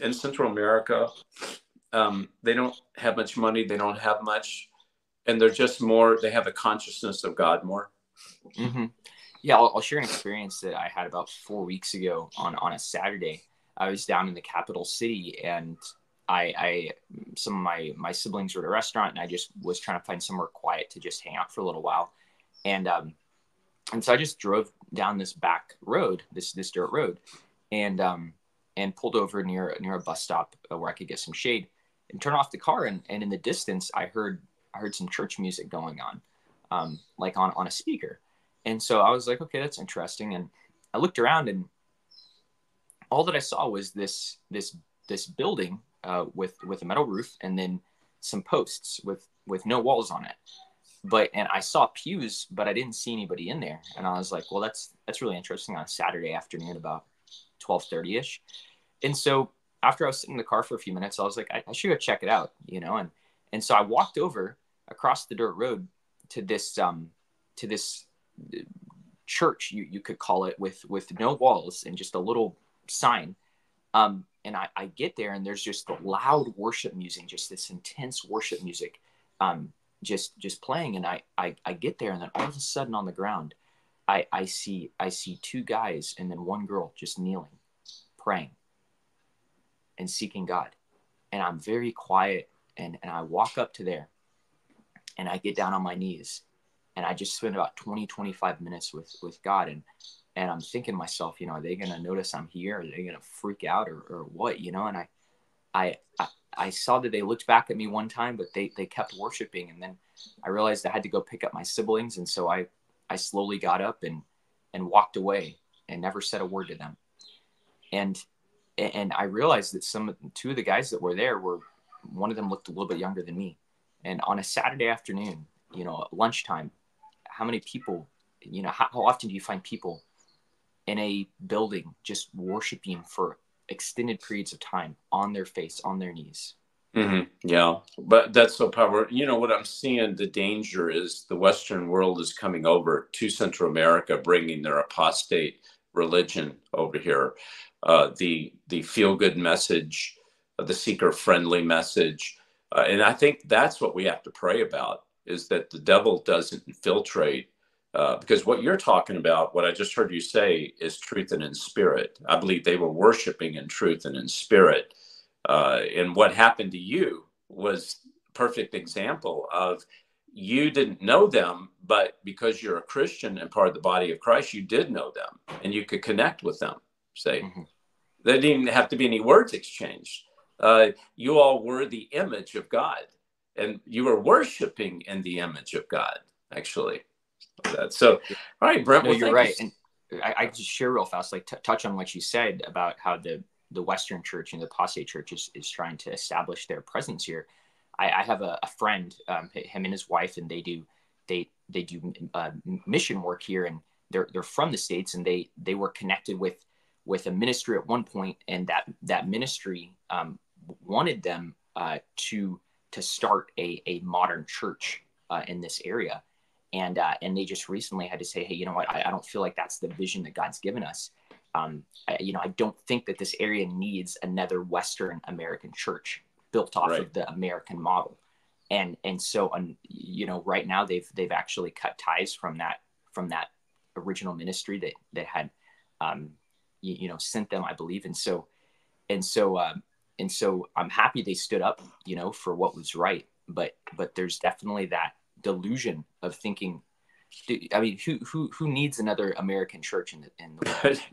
in central america um, they don't have much money they don't have much and they're just more they have a consciousness of god more? Mm-hmm. yeah I'll, I'll share an experience that i had about four weeks ago on on a saturday i was down in the capital city and I, I some of my my siblings were at a restaurant and I just was trying to find somewhere quiet to just hang out for a little while, and um, and so I just drove down this back road, this this dirt road, and um, and pulled over near near a bus stop uh, where I could get some shade, and turn off the car, and and in the distance I heard I heard some church music going on, um, like on on a speaker, and so I was like, okay, that's interesting, and I looked around and all that I saw was this this this building uh, with with a metal roof and then some posts with with no walls on it. But and I saw pews, but I didn't see anybody in there. And I was like, well, that's that's really interesting on a Saturday afternoon about twelve thirty ish. And so after I was sitting in the car for a few minutes, I was like, I, I should go check it out, you know. And and so I walked over across the dirt road to this um to this uh, church you, you could call it with with no walls and just a little sign. Um and I, I, get there and there's just the loud worship music, just this intense worship music, um, just just playing. And I, I I get there and then all of a sudden on the ground, I I see I see two guys and then one girl just kneeling, praying, and seeking God, and I'm very quiet and and I walk up to there, and I get down on my knees, and I just spend about 20 25 minutes with with God. And and I'm thinking to myself, you know, are they gonna notice I'm here? Are they gonna freak out or, or what? You know, and I, I, I, I saw that they looked back at me one time, but they they kept worshiping, and then I realized I had to go pick up my siblings, and so I, I slowly got up and and walked away and never said a word to them, and and I realized that some two of the guys that were there were one of them looked a little bit younger than me, and on a Saturday afternoon, you know, at lunchtime, how many people, you know, how, how often do you find people in a building just worshiping for extended periods of time on their face, on their knees. Mm-hmm. Yeah, but that's so powerful. You know what I'm seeing? The danger is the Western world is coming over to Central America, bringing their apostate religion over here. Uh, the the feel good message, uh, the seeker friendly message, uh, and I think that's what we have to pray about is that the devil doesn't infiltrate uh, because what you're talking about, what I just heard you say, is truth and in spirit. I believe they were worshiping in truth and in spirit. Uh, and what happened to you was perfect example of you didn't know them, but because you're a Christian and part of the body of Christ, you did know them and you could connect with them. Say, mm-hmm. there didn't have to be any words exchanged. Uh, you all were the image of God, and you were worshiping in the image of God, actually that. So, all right, Brent. No, well, you're right. You. And I, I, just share real fast, like t- touch on what you said about how the the Western Church and the apostate church is, is trying to establish their presence here. I, I have a, a friend, um, him and his wife, and they do they they do uh, mission work here, and they're they're from the states, and they they were connected with with a ministry at one point, and that that ministry um, wanted them uh, to to start a a modern church uh, in this area and uh, and they just recently had to say, hey, you know what? I, I don't feel like that's the vision that God's given us. Um, I, you know, I don't think that this area needs another Western American church built off right. of the American model. And and so, um, you know, right now they've they've actually cut ties from that from that original ministry that that had, um, you, you know, sent them, I believe. And so, and so, um, and so, I'm happy they stood up, you know, for what was right. But but there's definitely that delusion of thinking I mean, who who who needs another American church in the in the world?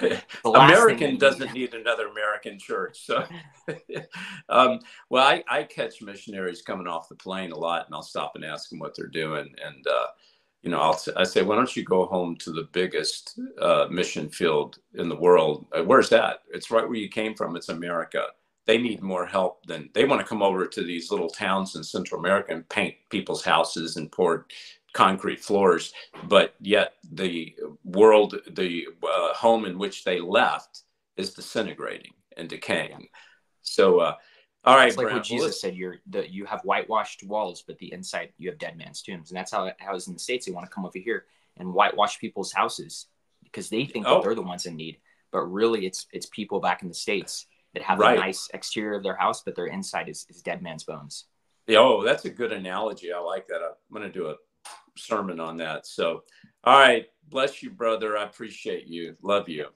You know, the American doesn't need. need another American church. So, um, well, I, I catch missionaries coming off the plane a lot, and I'll stop and ask them what they're doing, and uh, you know, I'll I say, why don't you go home to the biggest uh, mission field in the world? Uh, where's that? It's right where you came from. It's America they need more help than they want to come over to these little towns in Central America and paint people's houses and pour concrete floors. But yet the world, the uh, home in which they left is disintegrating and decaying. So, uh, all right, it's like what Jesus said. You're the you have whitewashed walls, but the inside you have dead man's tombs, and that's how how is in the states. They want to come over here and whitewash people's houses because they think oh. that they're the ones in need, but really it's it's people back in the states that have right. a nice exterior of their house, but their inside is, is dead man's bones. Yeah, oh, that's a good analogy. I like that. I'm going to do a sermon on that. So, all right. Bless you, brother. I appreciate you. Love you.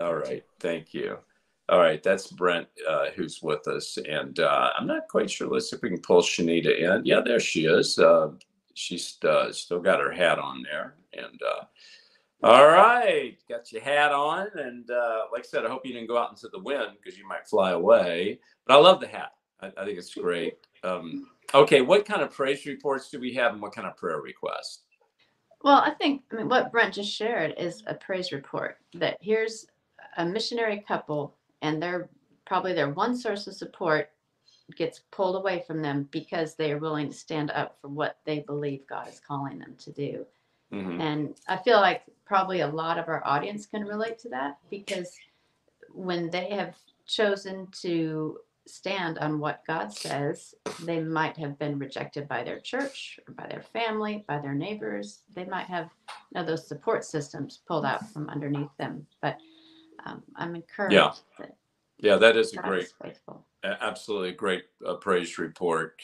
All right. Thank you. All right. That's Brent uh, who's with us. And uh, I'm not quite sure. Let's see if we can pull Shanita in. Yeah, there she is. Uh, she's uh, still got her hat on there. And uh, all right, got your hat on, and uh, like I said, I hope you didn't go out into the wind because you might fly away. But I love the hat. I, I think it's great. Um, okay, what kind of praise reports do we have, and what kind of prayer requests? Well, I think I mean what Brent just shared is a praise report. That here's a missionary couple, and they're probably their one source of support gets pulled away from them because they are willing to stand up for what they believe God is calling them to do. Mm-hmm. And I feel like probably a lot of our audience can relate to that because when they have chosen to stand on what God says, they might have been rejected by their church or by their family, by their neighbors. They might have you know, those support systems pulled out from underneath them. But um, I'm encouraged. Yeah. That yeah, that is a great, absolutely great uh, praise report.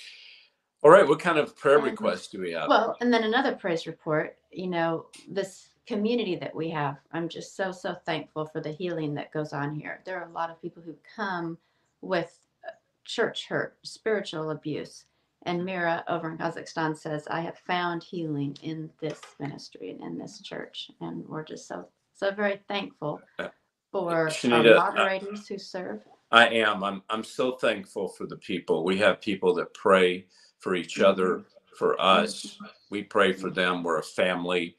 All right. What kind of prayer Mhm. requests do we have? Well, and then another praise report, you know, this community that we have, I'm just so, so thankful for the healing that goes on here. There are a lot of people who come with uh, church hurt, spiritual abuse. And Mira over in Kazakhstan says, I have found healing in this ministry and in this church. And we're just so, so very thankful Uh, for Shanita, our uh, moderators who serve. I am. I'm. I'm so thankful for the people. We have people that pray for each other, for us. We pray for them. We're a family.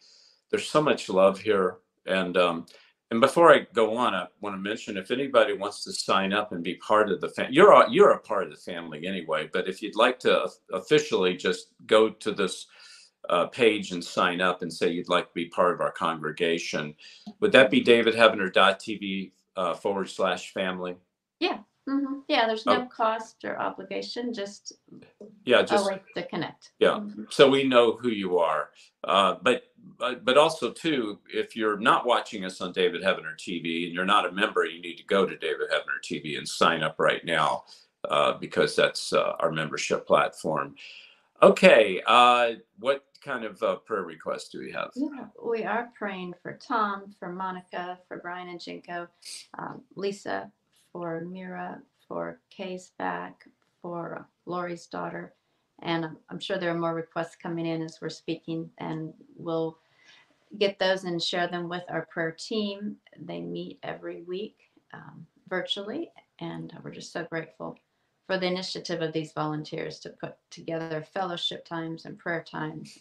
There's so much love here, and um, and before I go on, I want to mention if anybody wants to sign up and be part of the family, you're a, you're a part of the family anyway. But if you'd like to officially just go to this uh, page and sign up and say you'd like to be part of our congregation, would that be davidheavener.tv uh, forward slash family? Hmm Yeah, there's no Oh. cost or obligation, just Yeah, a just to connect. Yeah. Mhm. so we know who you are. Uh, but, but but also too, if you're not watching us on David Heavener TV and you're not a member, you need to go to David Heavener TV and sign up right now uh, because that's uh, our membership platform. Okay, uh, what kind of uh, prayer requests do we have? Yeah, we are praying for Tom, for Monica, for Brian and Jinko, um, Lisa, for Mira, for Kay's back, for Lori's daughter. And I'm, I'm sure there are more requests coming in as we're speaking, and we'll get those and share them with our prayer team. They meet every week um, virtually, and we're just so grateful for the initiative of these volunteers to put together fellowship times and prayer times.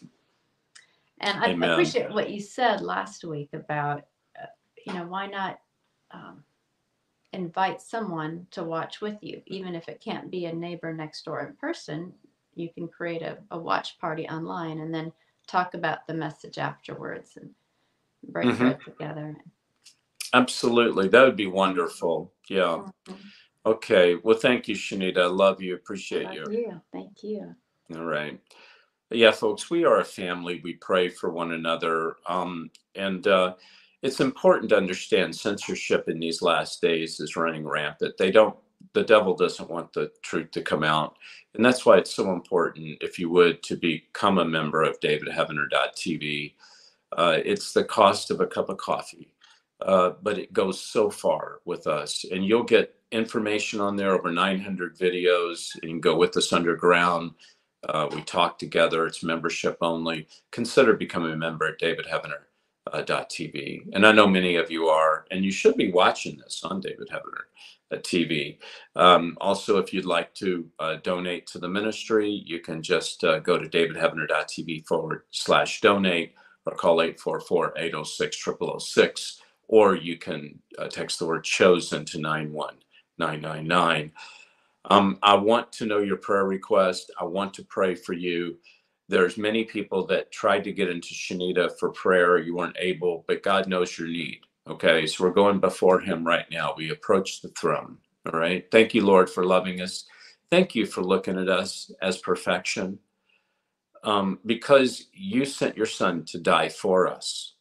And I Amen. appreciate what you said last week about, uh, you know, why not um, invite someone to watch with you, even if it can't be a neighbor next door in person. You can create a, a watch party online and then talk about the message afterwards and break Mhm. bread together. Absolutely, that would be wonderful. Yeah. Okay. Well, thank you, Shanita. I love you. Appreciate Love you. you. Thank you. All right. Yeah, folks, we are a family. We pray for one another. Um, and uh, it's important to understand censorship in these last days is running rampant. They don't, the devil doesn't want the truth to come out. And that's why it's so important, if you would, to become a member of davidheavener.tv. Uh, it's the cost of a cup of coffee, uh, but it goes so far with us. And you'll get information on there, over 900 videos. You can go with us underground. Uh, we talk together. It's membership only. Consider becoming a member at davidheavener.tv. And I know many of you are, and you should be watching this on David Heavener TV. Um, also, if you'd like to uh, donate to the ministry, you can just uh, go to davidheavener.tv forward slash donate or call 844 806 0006, or you can uh, text the word chosen to 91999. Um, I want to know your prayer request. I want to pray for you. There's many people that tried to get into Shanita for prayer. You weren't able, but God knows your need. Okay, so we're going before Him right now. We approach the throne. All right. Thank you, Lord, for loving us. Thank you for looking at us as perfection. Um, because you sent your Son to die for us.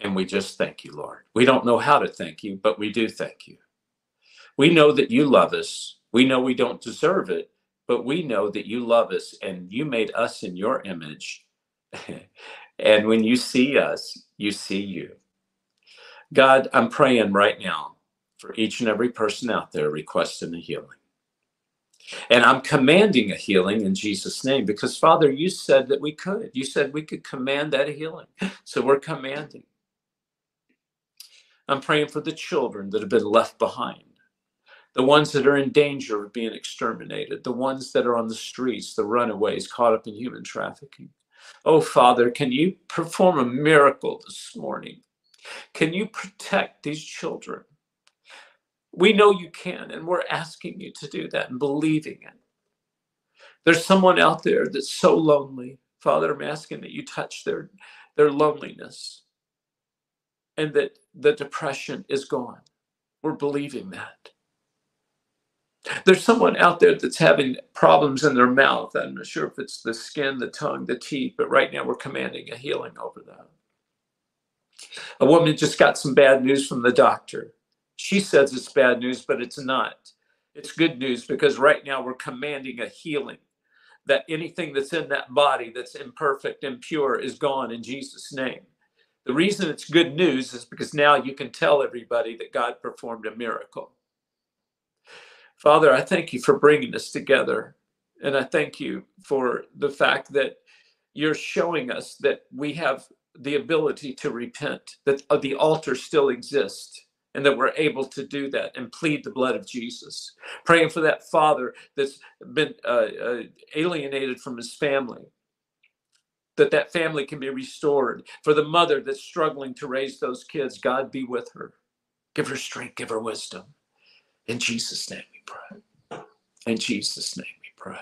And we just thank you, Lord. We don't know how to thank you, but we do thank you. We know that you love us. We know we don't deserve it, but we know that you love us and you made us in your image. and when you see us, you see you. God, I'm praying right now for each and every person out there requesting a healing. And I'm commanding a healing in Jesus' name because, Father, you said that we could. You said we could command that healing. So we're commanding. I'm praying for the children that have been left behind, the ones that are in danger of being exterminated, the ones that are on the streets, the runaways caught up in human trafficking. Oh, Father, can you perform a miracle this morning? Can you protect these children? We know you can, and we're asking you to do that and believing it. There's someone out there that's so lonely. Father, I'm asking that you touch their, their loneliness and that the depression is gone. We're believing that. There's someone out there that's having problems in their mouth. I'm not sure if it's the skin, the tongue, the teeth, but right now we're commanding a healing over that. A woman just got some bad news from the doctor. She says it's bad news, but it's not. It's good news because right now we're commanding a healing. that anything that's in that body that's imperfect, impure, is gone in Jesus' name. The reason it's good news is because now you can tell everybody that God performed a miracle. Father, I thank you for bringing us together. And I thank you for the fact that you're showing us that we have the ability to repent, that uh, the altar still exists, and that we're able to do that and plead the blood of Jesus. Praying for that father that's been uh, uh, alienated from his family, that that family can be restored. For the mother that's struggling to raise those kids, God be with her. Give her strength, give her wisdom. In Jesus' name we pray. In Jesus' name we pray.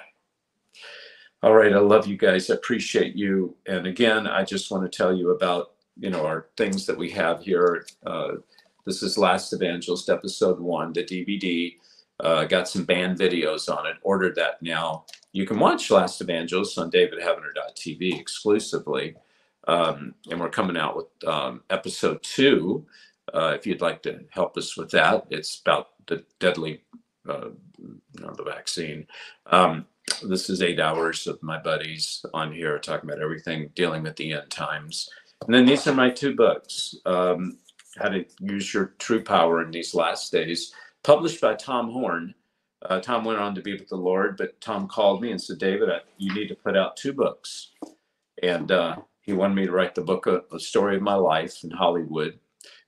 All right, I love you guys. I appreciate you. And again, I just want to tell you about you know our things that we have here. Uh, this is Last Evangelist, episode one, the DVD. Uh, got some band videos on it. Ordered that now. You can watch Last Evangelist on davidheavener.tv exclusively. Um, and we're coming out with um, episode two. Uh, if you'd like to help us with that, it's about the deadly, uh, you know, the vaccine. Um, this is eight hours of my buddies on here talking about everything dealing with the end times. And then these are my two books um, How to Use Your True Power in These Last Days, published by Tom Horn. Uh, Tom went on to be with the Lord, but Tom called me and said, David, I, you need to put out two books. And uh, he wanted me to write the book, a, a story of my life in Hollywood.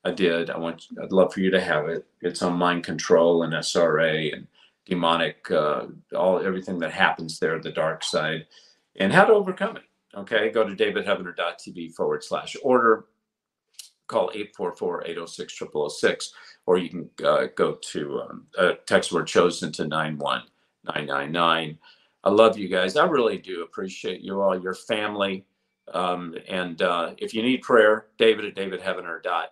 I did. I want. I'd love for you to have it. It's on mind control and SRA and demonic, uh, all everything that happens there, the dark side, and how to overcome it. Okay, go to davidheavener.tv forward slash order. Call 844-806-0006, or you can uh, go to um, uh, text word chosen to 91999. I love you guys. I really do appreciate you all, your family. Um, and uh, if you need prayer, David at davidheavener.tv,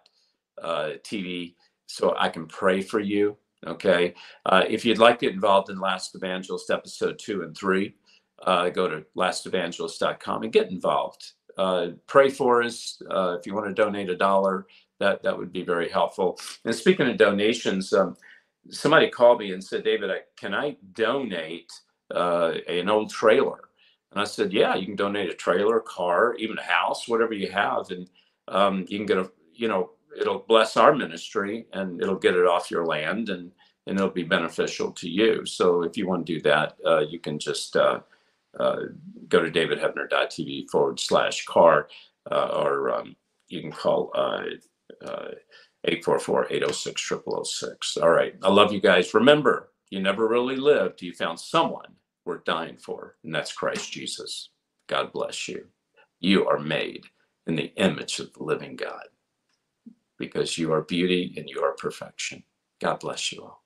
uh, TV so I can pray for you Okay. Uh, if you'd like to get involved in Last Evangelist episode two and three, uh, go to lastevangelist.com and get involved. Uh, pray for us. Uh, if you want to donate a dollar, that, that would be very helpful. And speaking of donations, um, somebody called me and said, David, I, can I donate uh, an old trailer? And I said, yeah, you can donate a trailer, car, even a house, whatever you have. And um, you can get a, you know, it'll bless our ministry and it'll get it off your land and and it'll be beneficial to you. So if you want to do that, uh, you can just uh, uh, go to davidheavener.tv forward slash car, uh, or um, you can call uh, uh, 844-806-0006. All right. I love you guys. Remember, you never really lived. You found someone worth dying for, and that's Christ Jesus. God bless you. You are made in the image of the living God because you are beauty and you are perfection. God bless you all.